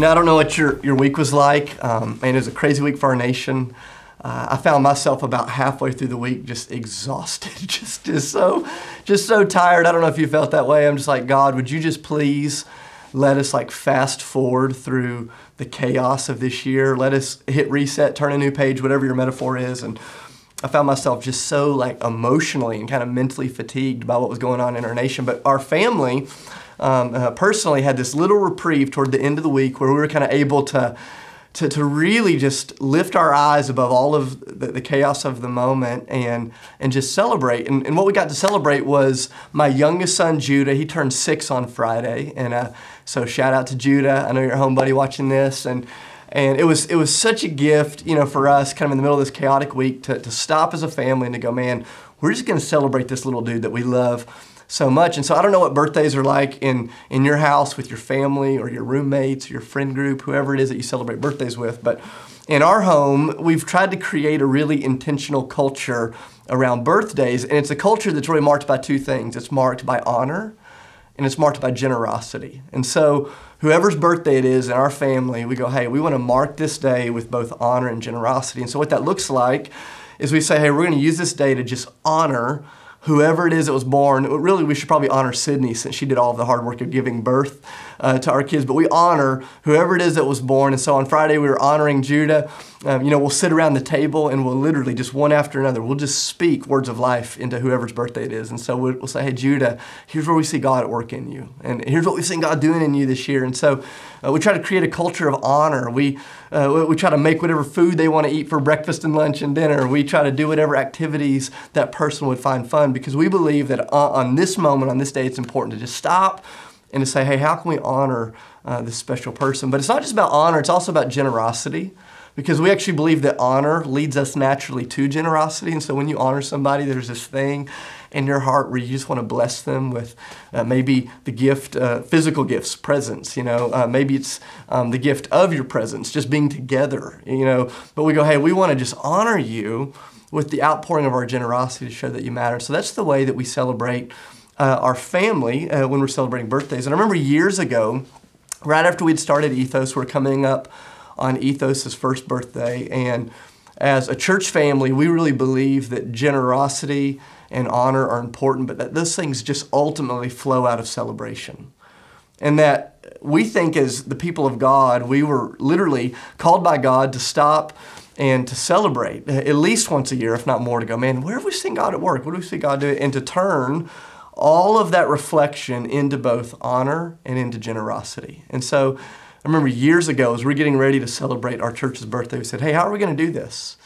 Now, I don't know what your, your week was like. Um, man, it was a crazy week for our nation. Uh, I found myself about halfway through the week just exhausted, just, just so, just so tired. I don't know if you felt that way. I'm just like, God, would you just please let us like fast forward through the chaos of this year? Let us hit reset, turn a new page, whatever your metaphor is. And I found myself just so like emotionally and kind of mentally fatigued by what was going on in our nation. But our family, um, uh, personally had this little reprieve toward the end of the week where we were kind of able to, to, to really just lift our eyes above all of the, the, chaos of the moment and, and just celebrate. And, and what we got to celebrate was my youngest son, Judah. He turned six on Friday. And uh, so shout out to Judah. I know you're home buddy watching this. And and it was it was such a gift, you know, for us, kind of in the middle of this chaotic week, to, to stop as a family and to go, man, we're just going to celebrate this little dude that we love so much. And so I don't know what birthdays are like in, in your house with your family or your roommates, or your friend group, whoever it is that you celebrate birthdays with. But in our home, we've tried to create a really intentional culture around birthdays. And it's a culture that's really marked by two things it's marked by honor and it's marked by generosity. And so, whoever's birthday it is in our family, we go, hey, we want to mark this day with both honor and generosity. And so, what that looks like is we say, hey, we're going to use this day to just honor whoever it is that was born. Really, we should probably honor Sydney since she did all of the hard work of giving birth uh, to our kids. But we honor whoever it is that was born. And so on Friday, we were honoring Judah. Um, you know, we'll sit around the table and we'll literally just one after another, we'll just speak words of life into whoever's birthday it is. And so we'll, we'll say, hey, Judah, here's where we see God at work in you. And here's what we've seen God doing in you this year. And so uh, we try to create a culture of honor. We, uh, we try to make whatever food they want to eat for breakfast and lunch and dinner. We try to do whatever activities that person would find fun because we believe that on this moment, on this day, it's important to just stop and to say, hey, how can we honor uh, this special person? But it's not just about honor, it's also about generosity because we actually believe that honor leads us naturally to generosity. And so when you honor somebody, there's this thing in your heart where you just want to bless them with uh, maybe the gift, uh, physical gifts, presents, you know, uh, maybe it's um, the gift of your presence, just being together, you know. But we go, hey, we want to just honor you with the outpouring of our generosity to show that you matter. So that's the way that we celebrate uh, our family uh, when we're celebrating birthdays. And I remember years ago, right after we'd started Ethos, we're coming up on Ethos's first birthday. And as a church family, we really believe that generosity and honor are important, but that those things just ultimately flow out of celebration. And that we think, as the people of God, we were literally called by God to stop and to celebrate at least once a year, if not more, to go, man, where have we seen God at work? What do we see God do? And to turn all of that reflection into both honor and into generosity. And so I remember years ago, as we're getting ready to celebrate our church's birthday, we said, hey, how are we going to do this?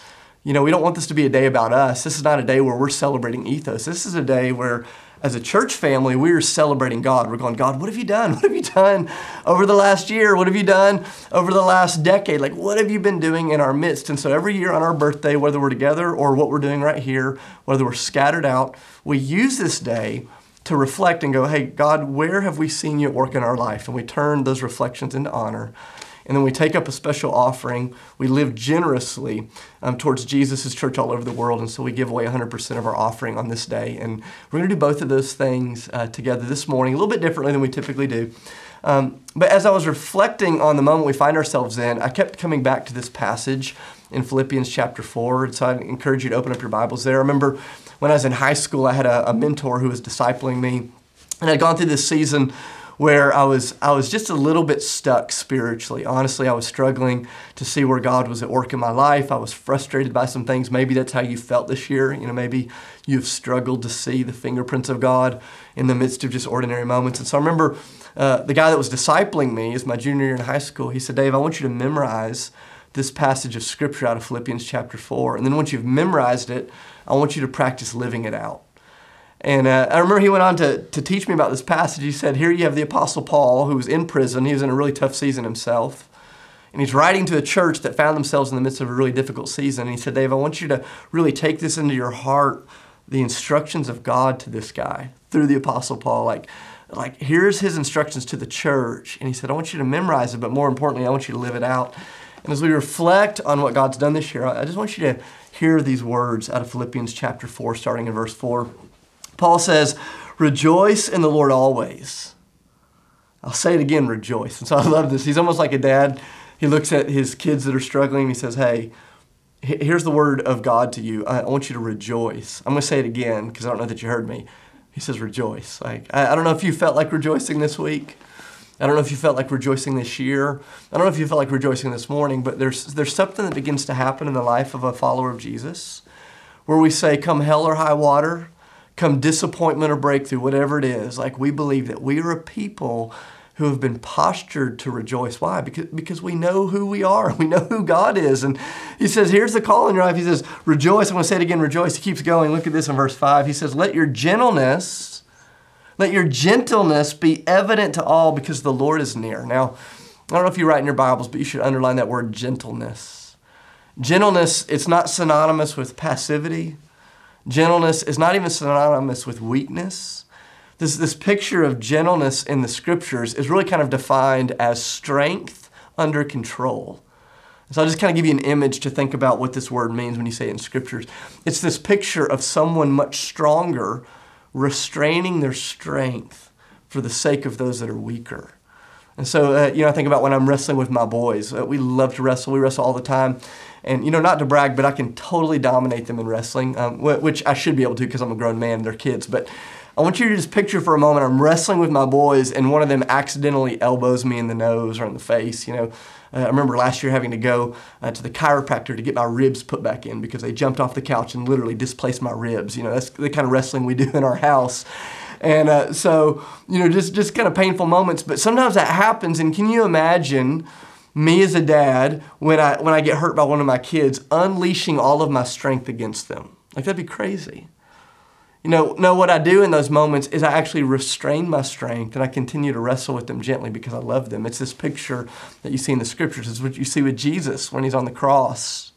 You know, we don't want this to be a day about us. This is not a day where we're celebrating ethos. This is a day where, as a church family, we are celebrating God. We're going, God, what have you done? What have you done over the last year? What have you done over the last decade? Like, what have you been doing in our midst? And so every year on our birthday, whether we're together or what we're doing right here, whether we're scattered out, we use this day to reflect and go, hey, God, where have we seen you at work in our life? And we turn those reflections into honor. And then we take up a special offering. We live generously um, towards Jesus' church all over the world. And so we give away 100% of our offering on this day. And we're going to do both of those things uh, together this morning, a little bit differently than we typically do. Um, but as I was reflecting on the moment we find ourselves in, I kept coming back to this passage in Philippians chapter 4. And so I encourage you to open up your Bibles there. I remember when I was in high school, I had a, a mentor who was discipling me. And I'd gone through this season where I was I was just a little bit stuck spiritually. Honestly, I was struggling to see where God was at work in my life. I was frustrated by some things. Maybe that's how you felt this year. You know, maybe you've struggled to see the fingerprints of God in the midst of just ordinary moments. And so I remember uh, the guy that was discipling me is my junior year in high school. He said, "Dave, I want you to memorize this passage of scripture out of Philippians chapter 4. And then once you've memorized it, I want you to practice living it out. And uh, I remember he went on to, to teach me about this passage. He said, Here you have the Apostle Paul, who was in prison. He was in a really tough season himself. And he's writing to a church that found themselves in the midst of a really difficult season. And he said, Dave, I want you to really take this into your heart the instructions of God to this guy through the Apostle Paul. Like, like here's his instructions to the church. And he said, I want you to memorize it, but more importantly, I want you to live it out. And as we reflect on what God's done this year, I just want you to hear these words out of Philippians chapter 4, starting in verse 4. Paul says, Rejoice in the Lord always. I'll say it again, rejoice. And so I love this. He's almost like a dad. He looks at his kids that are struggling. He says, Hey, here's the word of God to you. I want you to rejoice. I'm going to say it again because I don't know that you heard me. He says, rejoice. Like, I, don't know if you felt like rejoicing this week. I don't know if you felt like rejoicing this year. I don't know if you felt like rejoicing this morning, but there's, there's something that begins to happen in the life of a follower of Jesus where we say, come hell or high water, come disappointment or breakthrough, whatever it is, like we believe that we are a people who have been postured to rejoice. Why? Because, because we know who we are. We know who God is. And he says, here's the call in your life. He says, rejoice. I'm going to say it again, rejoice. He keeps going. Look at this in verse 5. He says, let your gentleness, let your gentleness be evident to all because the Lord is near. Now, I don't know if you write in your Bibles, but you should underline that word gentleness. Gentleness, it's not synonymous with passivity. Gentleness is not even synonymous with weakness. This, this picture of gentleness in the scriptures is really kind of defined as strength under control. So I'll just kind of give you an image to think about what this word means when you say it in scriptures. It's this picture of someone much stronger restraining their strength for the sake of those that are weaker. And so, uh, you know, I think about when I'm wrestling with my boys. Uh, we love to wrestle. We wrestle all the time. And, you know, not to brag, but I can totally dominate them in wrestling, um, which I should be able to because I'm a grown man and they're kids. But I want you to just picture for a moment I'm wrestling with my boys and one of them accidentally elbows me in the nose or in the face. You know, uh, I remember last year having to go uh, to the chiropractor to get my ribs put back in because they jumped off the couch and literally displaced my ribs. You know, that's the kind of wrestling we do in our house. And uh, so, you know, just, just kind of painful moments. But sometimes that happens. And can you imagine me as a dad when I, when I get hurt by one of my kids unleashing all of my strength against them? Like, that'd be crazy. You know, no, what I do in those moments is I actually restrain my strength and I continue to wrestle with them gently because I love them. It's this picture that you see in the scriptures. It's what you see with Jesus when he's on the cross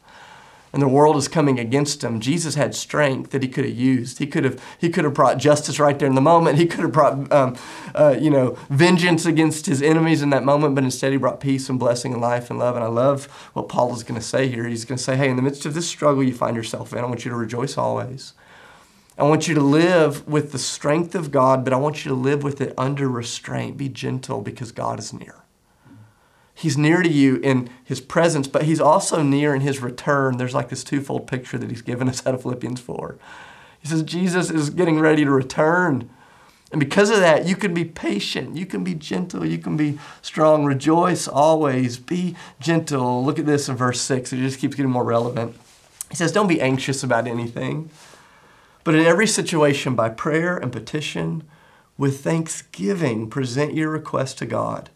and the world is coming against him. Jesus had strength that he could have used. He could have he could have brought justice right there in the moment. He could have brought um, uh, you know vengeance against his enemies in that moment, but instead he brought peace and blessing and life and love. And I love what Paul is going to say here. He's going to say, "Hey, in the midst of this struggle you find yourself in, I want you to rejoice always." I want you to live with the strength of God, but I want you to live with it under restraint. Be gentle because God is near. He's near to you in his presence, but he's also near in his return. There's like this twofold picture that he's given us out of Philippians 4. He says, Jesus is getting ready to return. And because of that, you can be patient, you can be gentle, you can be strong. Rejoice always, be gentle. Look at this in verse 6, it just keeps getting more relevant. He says, Don't be anxious about anything. But in every situation, by prayer and petition, with thanksgiving, present your request to God.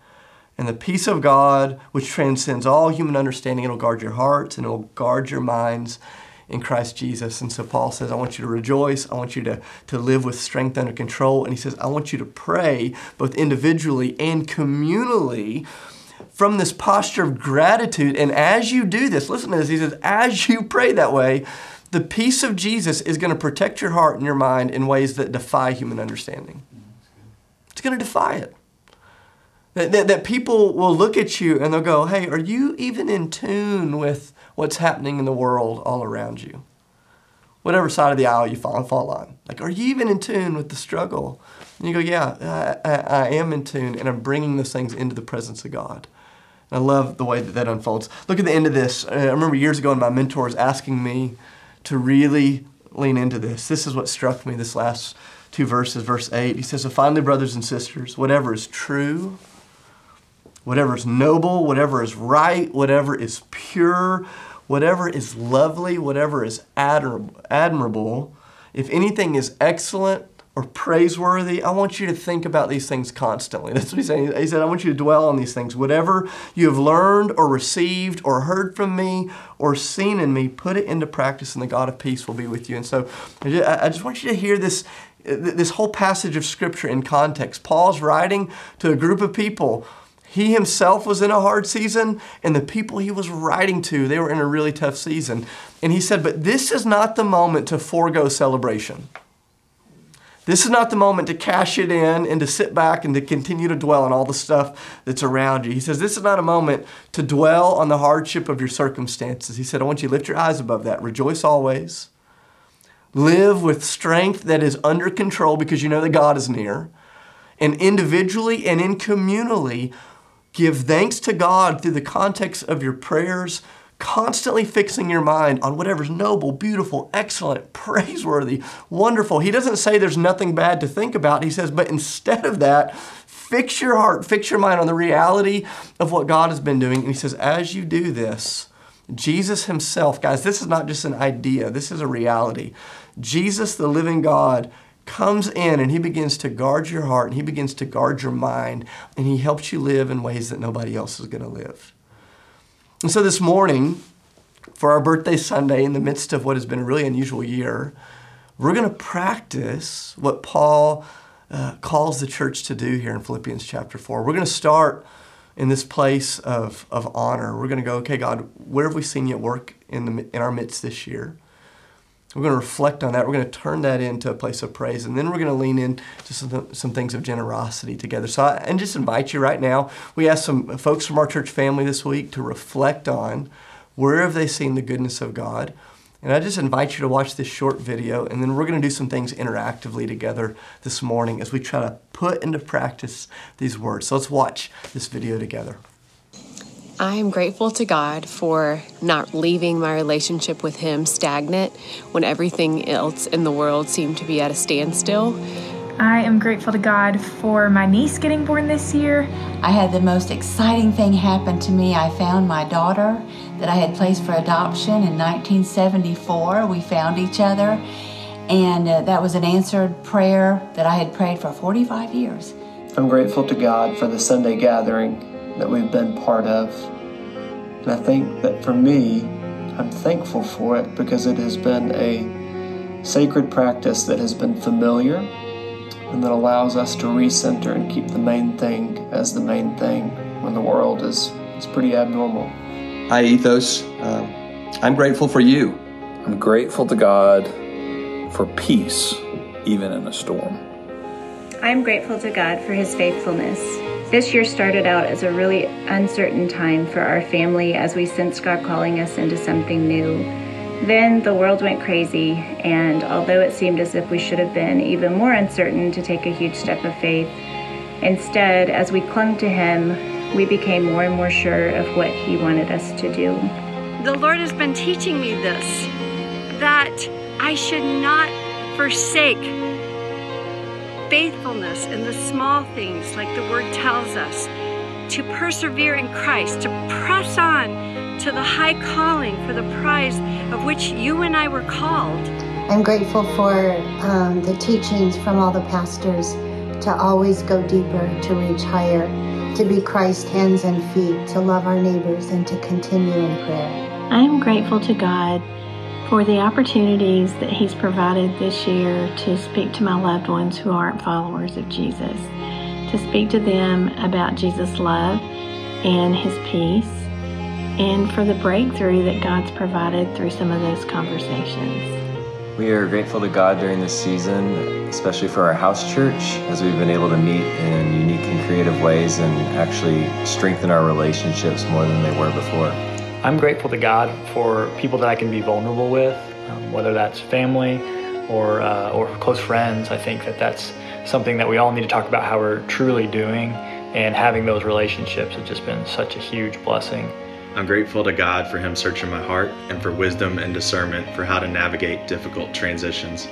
And the peace of God, which transcends all human understanding, it'll guard your hearts and it'll guard your minds in Christ Jesus. And so Paul says, I want you to rejoice. I want you to, to live with strength under control. And he says, I want you to pray both individually and communally from this posture of gratitude. And as you do this, listen to this, he says, as you pray that way, the peace of Jesus is going to protect your heart and your mind in ways that defy human understanding. Mm-hmm. It's going to defy it. That, that, that, people will look at you and they'll go, hey, are you even in tune with what's happening in the world all around you? Whatever side of the aisle you fall, fall on. Like, are you even in tune with the struggle? And you go, yeah, I, I, I am in tune, and I'm bringing those things into the presence of God. And I love the way that that unfolds. Look at the end of this. Uh, I remember years ago, my mentors asking me, to really lean into this. This is what struck me this last two verses, verse 8. He says, So finally, brothers and sisters, whatever is true, whatever is noble, whatever is right, whatever is pure, whatever is lovely, whatever is admirable, if anything is excellent or praiseworthy, I want you to think about these things constantly. That's what he's saying. He said, I want you to dwell on these things. Whatever you have learned or received or heard from me or seen in me, put it into practice, and the God of peace will be with you. And so I just want you to hear this, this whole passage of Scripture in context. Paul's writing to a group of people. He himself was in a hard season, and the people he was writing to, they were in a really tough season. And he said, But this is not the moment to forego celebration. This is not the moment to cash it in and to sit back and to continue to dwell on all the stuff that's around you. He says, This is not a moment to dwell on the hardship of your circumstances. He said, I want you to lift your eyes above that. Rejoice always. Live with strength that is under control because you know that God is near. and individually and in communally give thanks to God through the context of your prayers, constantly fixing your mind on whatever's noble, beautiful, excellent, praiseworthy, wonderful. He doesn't say there's nothing bad to think about. He says, but instead of that, fix your heart, fix your mind on the reality of what God has been doing. And he says, as you do this, Jesus himself, guys, this is not just an idea, this is a reality. Jesus, the living God, comes in and he begins to guard your heart and he begins to guard your mind and he helps you live in ways that nobody else is going to live. And so this morning, for our birthday Sunday, in the midst of what has been a really unusual year, we're going to practice what Paul uh, calls the church to do here in Philippians chapter 4. We're going to start in this place of, of honor. We're going to go, okay, God, where have we seen you at work in, the, in our midst this year? We're going to reflect on that. We're going to turn that into a place of praise. And then we're going to lean into some, some things of generosity together. So I and just invite you right now. We asked some folks from our church family this week to reflect on where have they seen the goodness of God. And I just invite you to watch this short video, and then we're going to do some things interactively together this morning as we try to put into practice these words. So let's watch this video together. I am grateful to God for not leaving my relationship with Him stagnant when everything else in the world seemed to be at a standstill. I am grateful to God for my niece getting born this year. I had the most exciting thing happen to me. I found my daughter that I had placed for adoption in 1974. We found each other, and uh, that was an answered prayer that I had prayed for 45 years. I'm grateful to God for the Sunday gathering that we've been part of. And I think that for me, I'm thankful for it because it has been a sacred practice that has been familiar and that allows us to recenter and keep the main thing as the main thing when the world is, is pretty abnormal. Hi, Ethos. Um, I'm grateful for you. I'm grateful to God for peace, even in a storm. I'm grateful to God for his faithfulness. This year started out as a really uncertain time for our family as we sensed God calling us into something new. Then the world went crazy, and although it seemed as if we should have been even more uncertain to take a huge step of faith, instead, as we clung to Him, we became more and more sure of what He wanted us to do. The Lord has been teaching me this that I should not forsake faithfulness in the small things, like the word tells us, to persevere in Christ, to press on to the high calling for the prize of which you and I were called. I'm grateful for um, the teachings from all the pastors to always go deeper, to reach higher, to be Christ's hands and feet, to love our neighbors, and to continue in prayer. I am grateful to God for the opportunities that He's provided this year to speak to my loved ones who aren't followers of Jesus, to speak to them about Jesus' love and His peace, and for the breakthrough that God's provided through some of those conversations. We are grateful to God during this season, especially for our house church, as we've been able to meet in unique and creative ways and actually strengthen our relationships more than they were before. I'm grateful to God for people that I can be vulnerable with, um, whether that's family or uh, or close friends. I think that that's something that we all need to talk about how we're truly doing, and having those relationships has just been such a huge blessing. I'm grateful to God for Him searching my heart and for wisdom and discernment for how to navigate difficult transitions.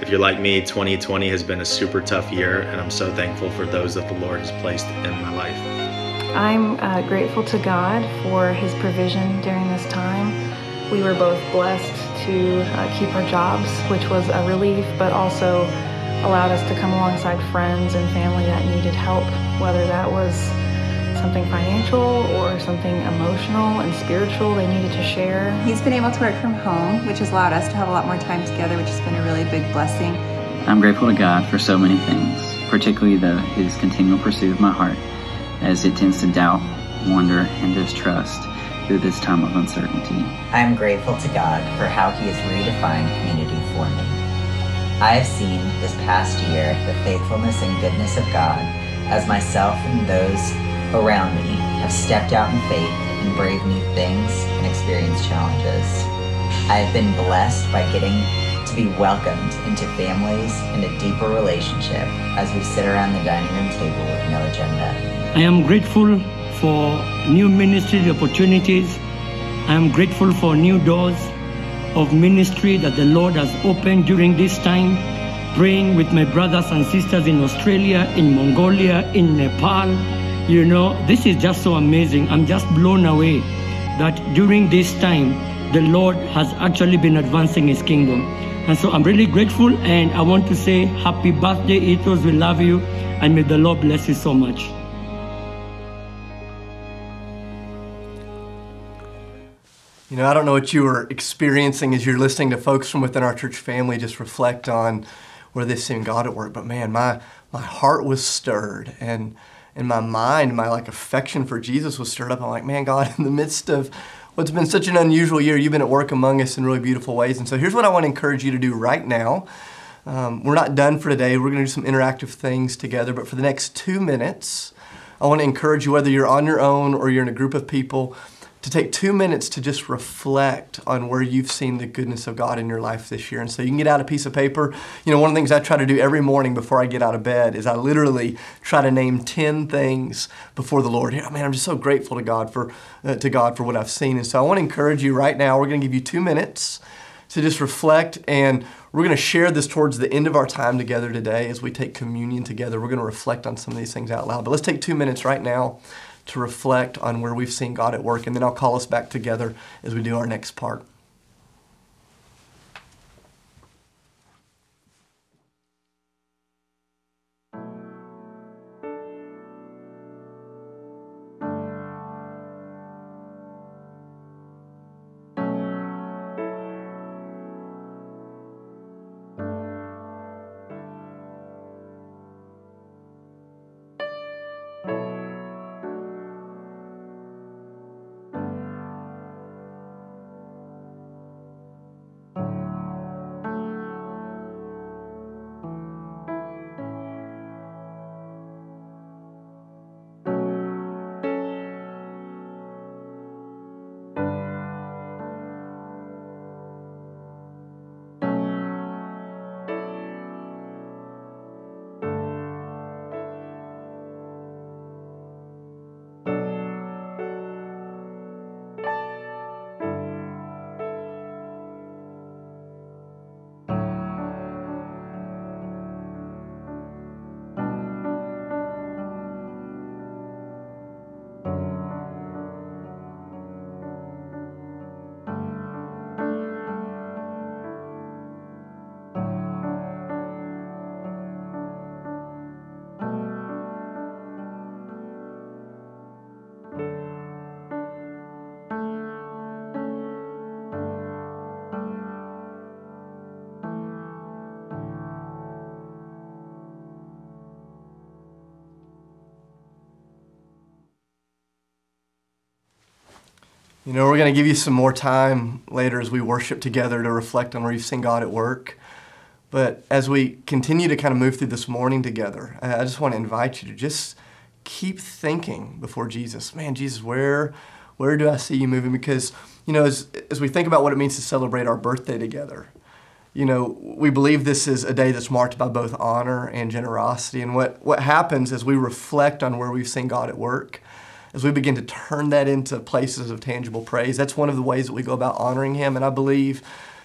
If you're like me, 2020 has been a super tough year, and I'm so thankful for those that the Lord has placed in my life. I'm uh, grateful to God for His provision during this time. We were both blessed to uh, keep our jobs, which was a relief, but also allowed us to come alongside friends and family that needed help, whether that was something financial or something emotional and spiritual they needed to share. He's been able to work from home, which has allowed us to have a lot more time together, which has been a really big blessing. I'm grateful to God for so many things, particularly the, his continual pursuit of my heart as it tends to doubt, wonder, and distrust through this time of uncertainty. I am grateful to God for how He has redefined community for me. I have seen this past year the faithfulness and goodness of God as myself and those around me have stepped out in faith and braved new things and experienced challenges. I have been blessed by getting to be welcomed into families and a deeper relationship as we sit around the dining room table with no agenda. I am grateful for new ministry opportunities. I am grateful for new doors of ministry that the Lord has opened during this time, praying with my brothers and sisters in Australia, in Mongolia, in Nepal. You know, this is just so amazing. I'm just blown away that during this time, the Lord has actually been advancing His kingdom. And so I'm really grateful and I want to say happy birthday, Ethos. We love you and may the Lord bless you so much. You know, I don't know what you were experiencing as you're listening to folks from within our church family just reflect on where they've seen God at work. But man, my my heart was stirred and in my mind, my like affection for Jesus was stirred up. I'm like, man, God, in the midst of what's been such an unusual year, you've been at work among us in really beautiful ways. And so here's what I want to encourage you to do right now. Um, we're not done for today. We're going to do some interactive things together, but for the next two minutes, I want to encourage you, whether you're on your own or you're in a group of people, to take two minutes to just reflect on where you've seen the goodness of God in your life this year. And so you can get out a piece of paper. You know, one of the things I try to do every morning before I get out of bed is I literally try to name 10 things before the Lord. I mean, I'm just so grateful to God for uh, to God for what I've seen. And so I want to encourage you right now. We're going to give you 2 minutes to just reflect and we're going to share this towards the end of our time together today as we take communion together. We're going to reflect on some of these things out loud. But let's take 2 minutes right now to reflect on where we've seen God at work, and then I'll call us back together as we do our next part. You know, we're going to give you some more time later as we worship together to reflect on where you've seen God at work. But as we continue to kind of move through this morning together, I just want to invite you to just keep thinking before Jesus. Man, Jesus, where where do I see you moving? Because, you know, as, as we think about what it means to celebrate our birthday together, you know, we believe this is a day that's marked by both honor and generosity. And what, what happens as we reflect on where we've seen God at work, as we begin to turn that into places of tangible praise, that's one of the ways that we go about honoring Him. And I believe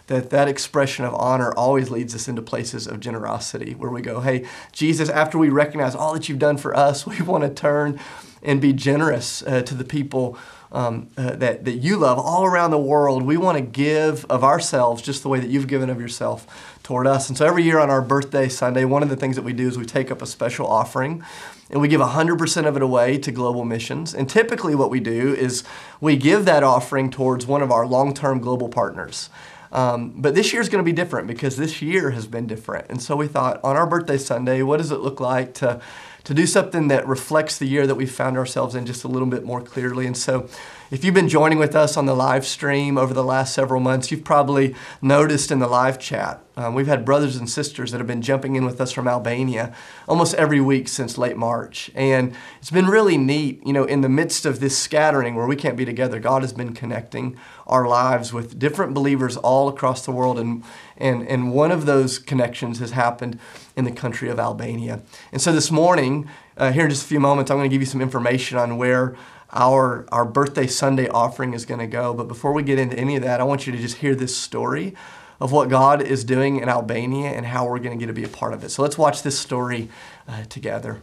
that that expression of honor always leads us into places of generosity where we go, hey, Jesus, after we recognize all that you've done for us, we want to turn and be generous uh, to the people um, uh, that, that you love all around the world. We want to give of ourselves just the way that you've given of yourself toward us. And so every year on our birthday Sunday, one of the things that we do is we take up a special offering and we give 100% of it away to global missions. And typically, what we do is we give that offering towards one of our long term global partners. Um, but this year is going to be different because this year has been different. And so we thought on our birthday Sunday, what does it look like to to do something that reflects the year that we found ourselves in just a little bit more clearly. And so, if you've been joining with us on the live stream over the last several months, you've probably noticed in the live chat, um, we've had brothers and sisters that have been jumping in with us from Albania almost every week since late March. And it's been really neat, you know, in the midst of this scattering where we can't be together, God has been connecting our lives with different believers all across the world. And, and, and one of those connections has happened in the country of Albania. And so this morning, uh, here in just a few moments, I'm going to give you some information on where our, our birthday Sunday offering is going to go. But before we get into any of that, I want you to just hear this story of what God is doing in Albania and how we're going to get to be a part of it. So let's watch this story uh, together.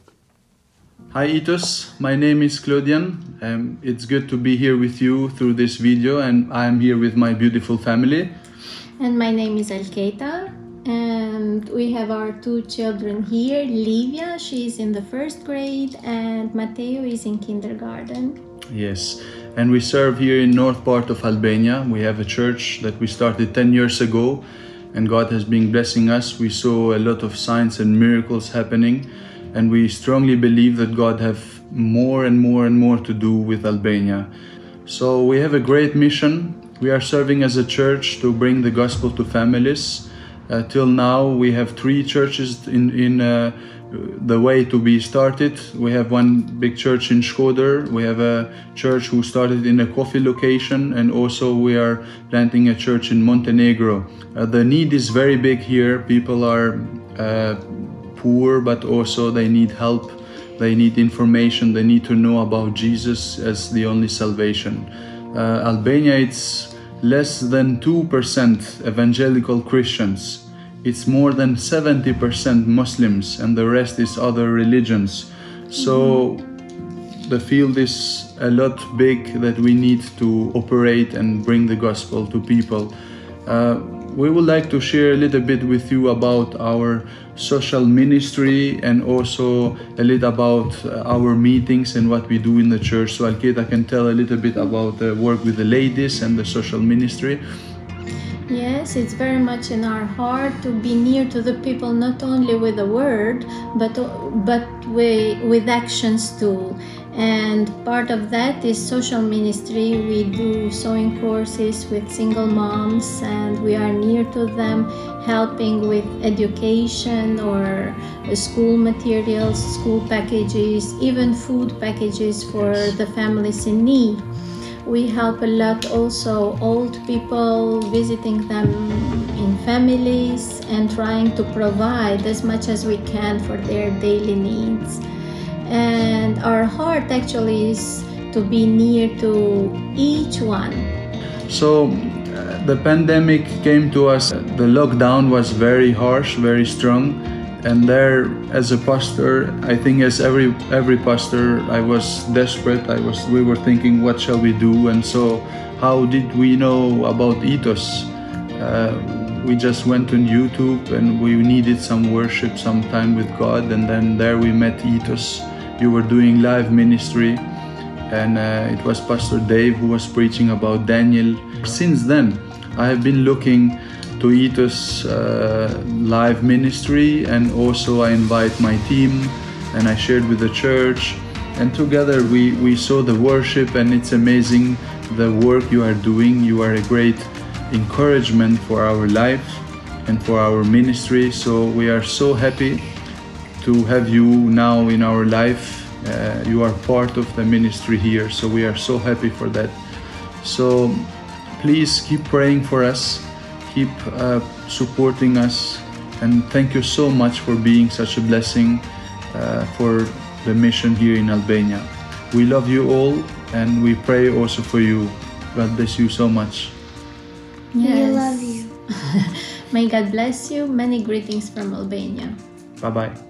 Hi Itos, my name is Claudian. Um, it's good to be here with you through this video and I'm here with my beautiful family. And my name is Alketa and we have our two children here. Livia, she's in the first grade and Matteo is in kindergarten. Yes, and we serve here in north part of Albania. We have a church that we started 10 years ago and God has been blessing us. We saw a lot of signs and miracles happening and we strongly believe that God have more and more and more to do with Albania. So we have a great mission. We are serving as a church to bring the gospel to families. Uh, till now, we have three churches in, in uh, the way to be started. We have one big church in Shkodër. We have a church who started in a coffee location, and also we are planting a church in Montenegro. Uh, the need is very big here. People are uh, poor, but also they need help. They need information. They need to know about Jesus as the only salvation. Uh, Albania, it's less than 2% evangelical Christians. It's more than 70% Muslims, and the rest is other religions. So the field is a lot big that we need to operate and bring the gospel to people. Uh, we would like to share a little bit with you about our social ministry and also a little about uh, our meetings and what we do in the church. So Alketa can tell a little bit about the work with the ladies and the social ministry. Yes, it's very much in our heart to be near to the people, not only with the word, but but with, with actions too. And part of that is social ministry. We do sewing courses with single moms, and we are near to them, helping with education or school materials, school packages, even food packages for the families in need. We help a lot also old people, visiting them in families and trying to provide as much as we can for their daily needs. And our heart actually is to be near to each one. So uh, the pandemic came to us. The lockdown was very harsh, very strong. And there as a pastor i think as every every pastor i was desperate. I was we were thinking what shall we do? And so how did we know about ethos uh, we just went on youtube and we needed some worship some time with god. And then there we met ethos you were doing live ministry and uh, it was pastor dave who was preaching about daniel since then i have been looking to Ethos uh, live ministry and also I invite my team and I shared with the church and together we, we saw the worship and it's amazing the work you are doing. You are a great encouragement for our life and for our ministry. So we are so happy to have you now in our life. Uh, you are part of the ministry here. So we are so happy for that. So please keep praying for us keep uh, supporting us and thank you so much for being such a blessing uh, for the mission here in Albania. We love you all and we pray also for you. God bless you so much. Yes. We love you. May God bless you. Many greetings from Albania. Bye bye.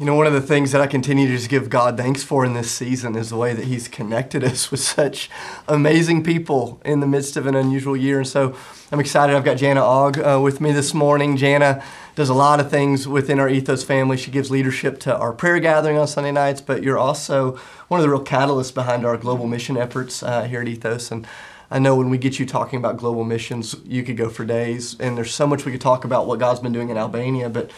You know, one of the things that I continue to just give God thanks for in this season is the way that He's connected us with such amazing people in the midst of an unusual year. And so I'm excited. I've got Jana Ogg uh, with me this morning. Jana does a lot of things within our Ethos family. She gives leadership to our prayer gathering on Sunday nights, but you're also one of the real catalysts behind our global mission efforts uh, here at Ethos. And I know when we get you talking about global missions, you could go for days, and there's so much we could talk about what God's been doing in Albania, but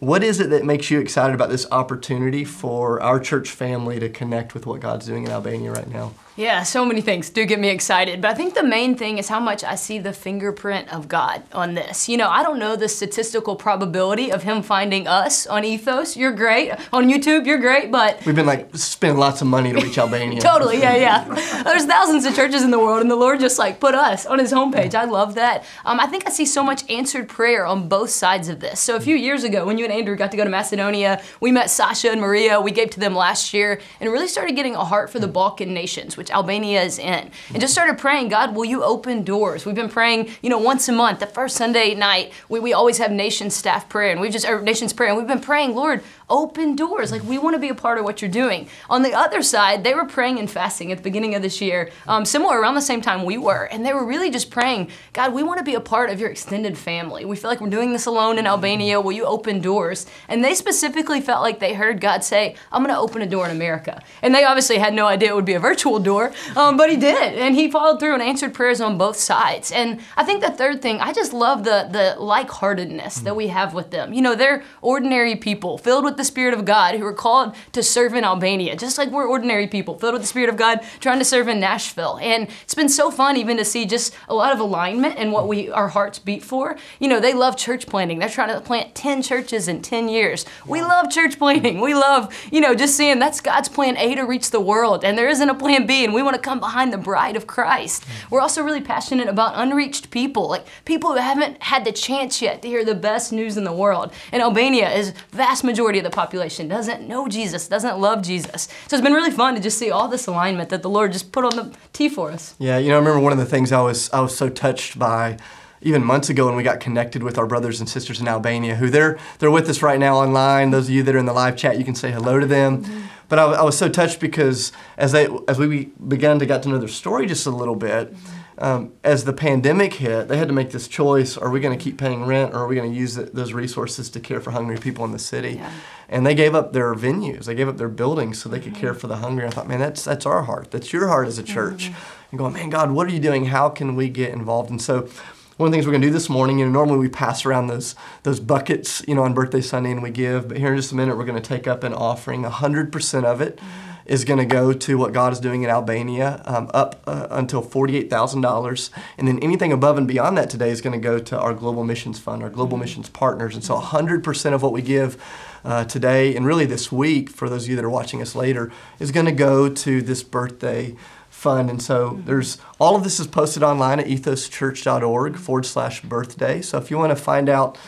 what is it that makes you excited about this opportunity for our church family to connect with what God's doing in Albania right now? Yeah, so many things do get me excited. But I think the main thing is how much I see the fingerprint of God on this. You know, I don't know the statistical probability of Him finding us on Ethos. You're great. On YouTube, you're great, but. We've been like spending lots of money to reach Albania. totally, yeah, yeah. There's thousands of churches in the world, and the Lord just like put us on His homepage. I love that. Um, I think I see so much answered prayer on both sides of this. So a few years ago, when you and Andrew got to go to Macedonia, we met Sasha and Maria. We gave to them last year and really started getting a heart for the Balkan nations, which Albania is in. And just started praying, God, will you open doors? We've been praying, you know, once a month. The first Sunday night, we, we always have nation staff prayer, and we've just, or nation's prayer, and we've been praying, Lord, open doors. Like, we want to be a part of what you're doing. On the other side, they were praying and fasting at the beginning of this year, um, similar around the same time we were. And they were really just praying, God, we want to be a part of your extended family. We feel like we're doing this alone in Albania. Will you open doors? And they specifically felt like they heard God say, I'm going to open a door in America. And they obviously had no idea it would be a virtual door, um, but He did. And He followed through and answered prayers on both sides. And I think the third thing, I just love the, the like heartedness that we have with them. You know, they're ordinary people filled with the Spirit of God who are called to serve in Albania, just like we're ordinary people filled with the Spirit of God trying to serve in Nashville. And it's been so fun even to see just a lot of alignment and what we our hearts beat for. You know, they love church planting. They're trying to plant 10 churches in 10 years. We love church planting. We love, you know, just seeing that's God's plan A to reach the world. And there isn't a plan B, and we want to come behind the bride of Christ. Mm. We're also really passionate about unreached people, like people who haven't had the chance yet to hear the best news in the world. And Albania is vast majority of the population doesn't know Jesus, doesn't love Jesus. So it's been really fun to just see all this alignment that the Lord just put on the tee for us. Yeah, you know, I remember one of the things I was I was so touched by even months ago when we got connected with our brothers and sisters in Albania, who they're they're with us right now online. Those of you that are in the live chat, you can say hello to them. Mm-hmm. But I, I, was so touched because as they as we began to get to know their story just a little bit. Mm-hmm. Um, as the pandemic hit, they had to make this choice: Are we going to keep paying rent, or are we going to use those resources to care for hungry people in the city? Yeah. And they gave up their venues, they gave up their buildings so they could mm-hmm. care for the hungry. I thought, man, that's that's our heart. That's your heart as a church. Mm-hmm. And going, man, God, what are you doing? How can we get involved? And so one of the things we're going to do this morning, you know, normally we pass around those those buckets, you know, on birthday Sunday and we give, but here in just a minute we're going to take up an offering. 100% of it is going to go to what God is doing in Albania, um, up uh, until $48,000. And then anything above and beyond that today is going to go to our Global Missions Fund, our Global mm-hmm. Missions Partners. And so 100% of what we give uh, today and really this week, for those of you that are watching us later, is going to go to this birthday fund. And so there's all of this is posted online at ethoschurch.org forward slash birthday. So if you want to find out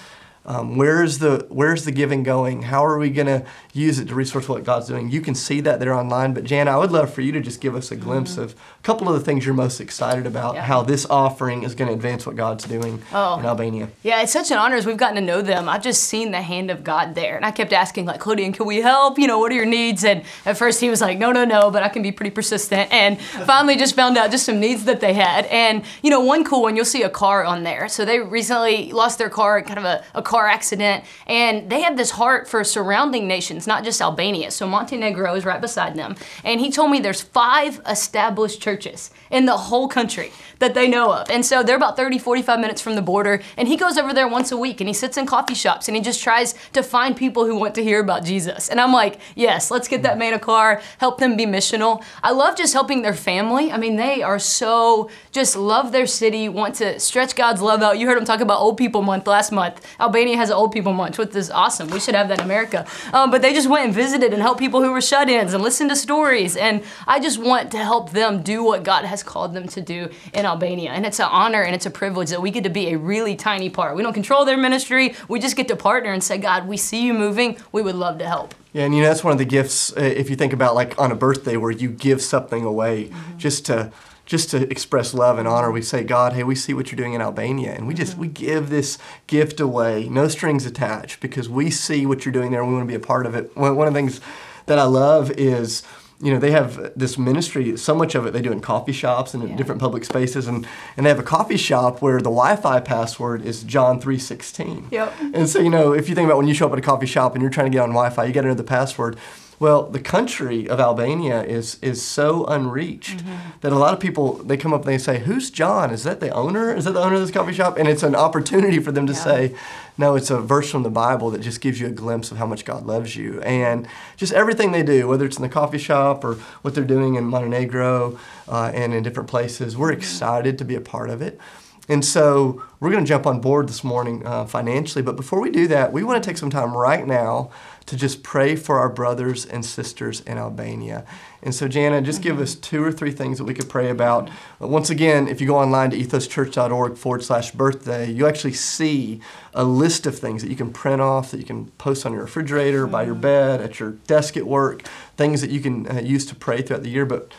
um, where's the where's the giving going? How are we going to use it to resource what God's doing? You can see that there online. But Jan, I would love for you to just give us a glimpse mm-hmm. of a couple of the things you're most excited about. Yeah. How this offering is going to advance what God's doing oh. in Albania. Yeah, it's such an honor as we've gotten to know them. I've just seen the hand of God there, and I kept asking like, Claudian, can we help? You know, what are your needs? And at first he was like, No, no, no, but I can be pretty persistent. And finally, just found out just some needs that they had. And you know, one cool one, you'll see a car on there. So they recently lost their car, kind of a, a car accident, and they have this heart for surrounding nations, not just Albania. So Montenegro is right beside them, and he told me there's five established churches in the whole country that they know of. And so they're about 30, 45 minutes from the border, and he goes over there once a week and he sits in coffee shops and he just tries to find people who want to hear about Jesus. And I'm like, yes, let's get that man a car, help them be missional. I love just helping their family. I mean, they are so just love their city, want to stretch God's love out. You heard him talk about Old People Month last month. Albania has an Old People Month, which is awesome. We should have that in America. Um, but they just went and visited and helped people who were shut ins and listened to stories. And I just want to help them do what God has called them to do in Albania. And it's an honor and it's a privilege that we get to be a really tiny part. We don't control their ministry, we just get to partner and say, God, we see you moving, we would love to help. Yeah, and you know, that's one of the gifts, uh, if you think about like on a birthday where you give something away mm-hmm. just to just to express love and honor, we say, God, hey, we see what you're doing in Albania. And we just, we mm-hmm. give this gift away, no strings attached, because we see what you're doing there and we want to be a part of it. One, of the things that I love is, you know, they have this ministry, so much of it they do in coffee shops and in yeah. different public spaces. And, and they have a coffee shop where the Wi Fi password is John 3.16. Yep. And so, you know, if you think about when you show up at a coffee shop and you're trying to get on Wi Fi, you got to enter the password. Well, the country of Albania is is so unreached that a lot of people they come up and they say, "Who's John? Is that the owner? Is that the owner of this coffee shop?" And it's an opportunity for them to say, "No, it's a verse from the Bible that just gives you a glimpse of how much God loves you." And just everything they do, whether it's in the coffee shop or what they're doing in Montenegro uh, and in different places, we're excited to be a part of it. And so we're going to jump on board this morning uh, financially. But before we do that, we want to take some time right now to just pray for our brothers and sisters in Albania. And so, Jana, just give us two or three things that we could pray about. Uh, once again, if you go online to ethoschurch.org forward slash birthday, you actually see a list of things that you can print off, that you can post on your refrigerator, by your bed, at your desk at work, things that you can uh, use to pray throughout the year. But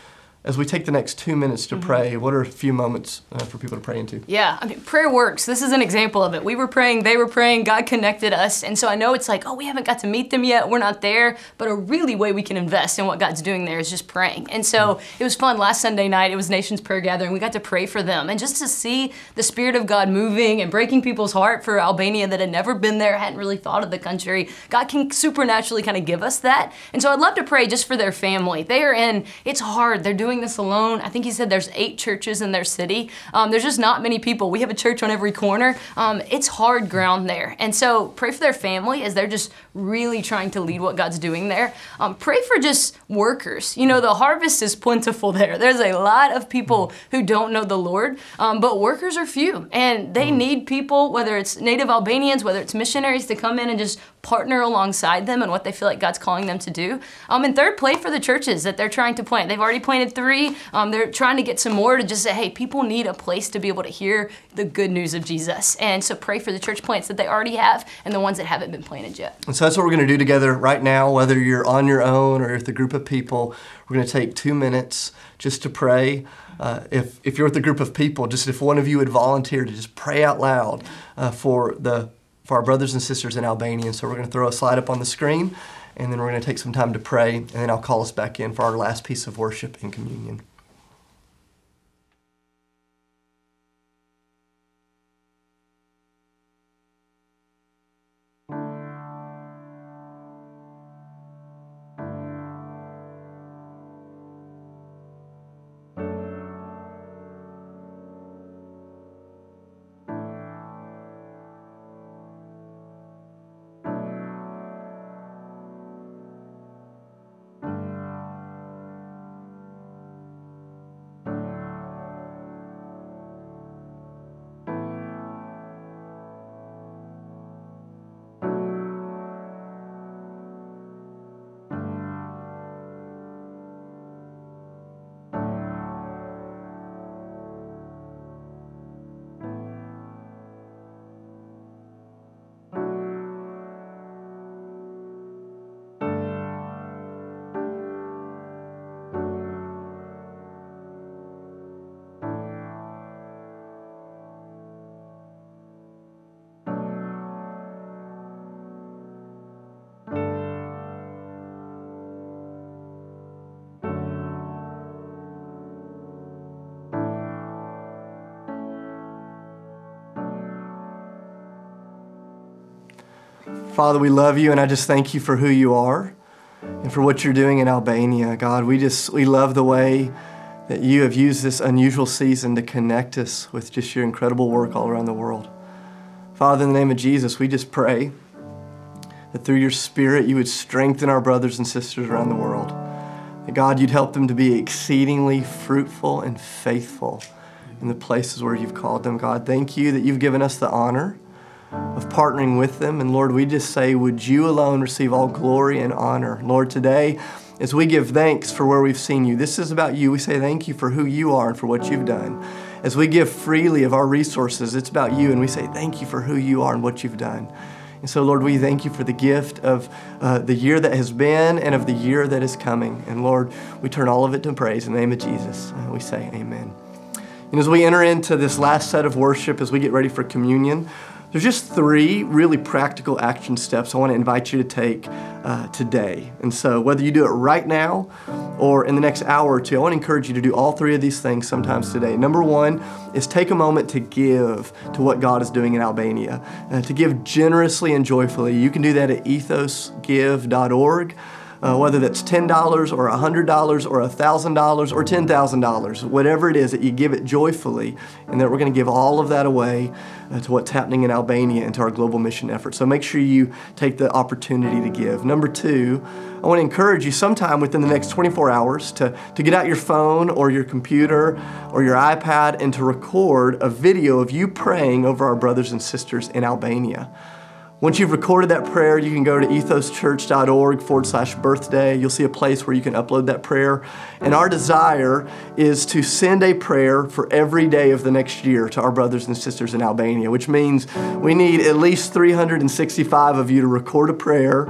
as we take the next two minutes to pray, what are a few moments uh, for people to pray into? Yeah, I mean, prayer works. This is an example of it. We were praying, they were praying, God connected us. And so I know it's like, oh, we haven't got to meet them yet, we're not there. But a really way we can invest in what God's doing there is just praying. And so it was fun last Sunday night. It was Nations Prayer Gathering. We got to pray for them. And just to see the Spirit of God moving and breaking people's heart for Albania that had never been there, hadn't really thought of the country, God can supernaturally kind of give us that. And so I'd love to pray just for their family. They are in, it's hard. They're doing this alone. I think he said there's eight churches in their city. Um, there's just not many people. We have a church on every corner. Um, it's hard ground there. And so pray for their family as they're just really trying to lead what God's doing there. Um, pray for just workers. You know, the harvest is plentiful there. There's a lot of people who don't know the Lord, um, but workers are few. And they need people, whether it's native Albanians, whether it's missionaries, to come in and just partner alongside them and what they feel like God's calling them to do. Um, and third, play for the churches that they're trying to plant. They've already planted three. Um, they're trying to get some more to just say, hey, people need a place to be able to hear the good news of Jesus. And so pray for the church plants that they already have and the ones that haven't been planted yet. And so that's what we're going to do together right now, whether you're on your own or with a group of people. We're going to take two minutes just to pray. Uh, if, if you're with a group of people, just if one of you would volunteer to just pray out loud uh, for the for our brothers and sisters in Albania. So we're going to throw a slide up on the screen, and then we're going to take some time to pray, and then I'll call us back in for our last piece of worship and communion. Father, we love you, and I just thank you for who you are and for what you're doing in Albania. God, we just we love the way that you have used this unusual season to connect us with just your incredible work all around the world. Father, in the name of Jesus, we just pray that through your Spirit you would strengthen our brothers and sisters around the world. That God, you'd help them to be exceedingly fruitful and faithful in the places where you've called them. God, thank you that you've given us the honor of partnering with them. And Lord, we just say, would you alone receive all glory and honor? Lord, today, as we give thanks for where we've seen you, this is about you. We say thank you for who you are and for what you've done. As we give freely of our resources, it's about you, and we say thank you for who you are and what you've done. And so, Lord, we thank you for the gift of uh, the year that has been and of the year that is coming. And Lord, we turn all of it to praise in the name of Jesus. Uh, we say amen. And as we enter into this last set of worship, as we get ready for communion, there's just three really practical action steps I want to invite you to take uh, today. And so, whether you do it right now or in the next hour or two, I want to encourage you to do all three of these things sometimes today. Number one is take a moment to give to what God is doing in Albania, uh, to give generously and joyfully. You can do that at ethosgive.org. uh, whether that's $10 or $100 or $1,000 or $10,000, whatever it is, that you give it joyfully, and that we're going to give all of that away uh, to what's happening in Albania and to our global mission effort. So make sure you take the opportunity to give. Number two, I want to encourage you sometime within the next 24 hours to, to get out your phone or your computer or your iPad and to record a video of you praying over our brothers and sisters in Albania. Once you've recorded that prayer, you can go to ethoschurch.org forward slash birthday. You'll see a place where you can upload that prayer. And our desire is to send a prayer for every day of the next year to our brothers and sisters in Albania, which means we need at least 365 of you to record a prayer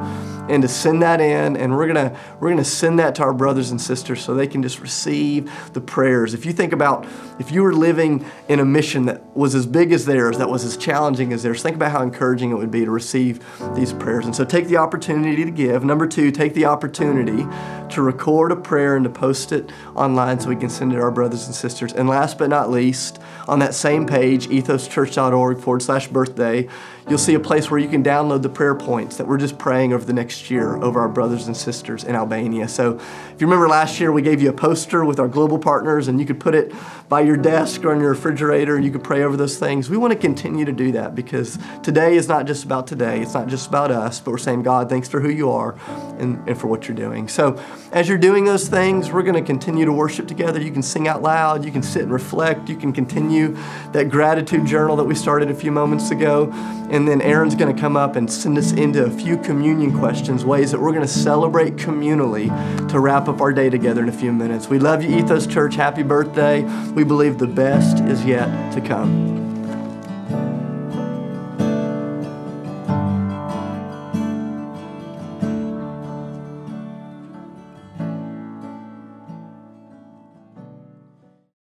and to send that in and we're gonna we're gonna send that to our brothers and sisters so they can just receive the prayers if you think about if you were living in a mission that was as big as theirs that was as challenging as theirs think about how encouraging it would be to receive these prayers. And so take the opportunity to give. Number two take the opportunity to record a prayer and to post it online so we can send it to our brothers and sisters. And last but not least on that same page ethoschurch.org forward slash birthday you'll see a place where you can download the prayer points that we're just praying over the next year over our brothers and sisters in Albania. So if you remember last year, we gave you a poster with our global partners, and you could put it by your desk or on your refrigerator, and you could pray over those things. We want to continue to do that because today is not just about today, it's not just about us, but we're saying, God, thanks for who you are and, and for what you're doing. So as you're doing those things, we're going to continue to worship together. You can sing out loud, you can sit and reflect, you can continue that gratitude journal that we started a few moments ago. And then Aaron's going to come up and send us into a few communion questions, ways that we're going to celebrate communally to wrap up our day together in a few minutes. We love you, Ethos Church. Happy birthday. We believe the best is yet to come.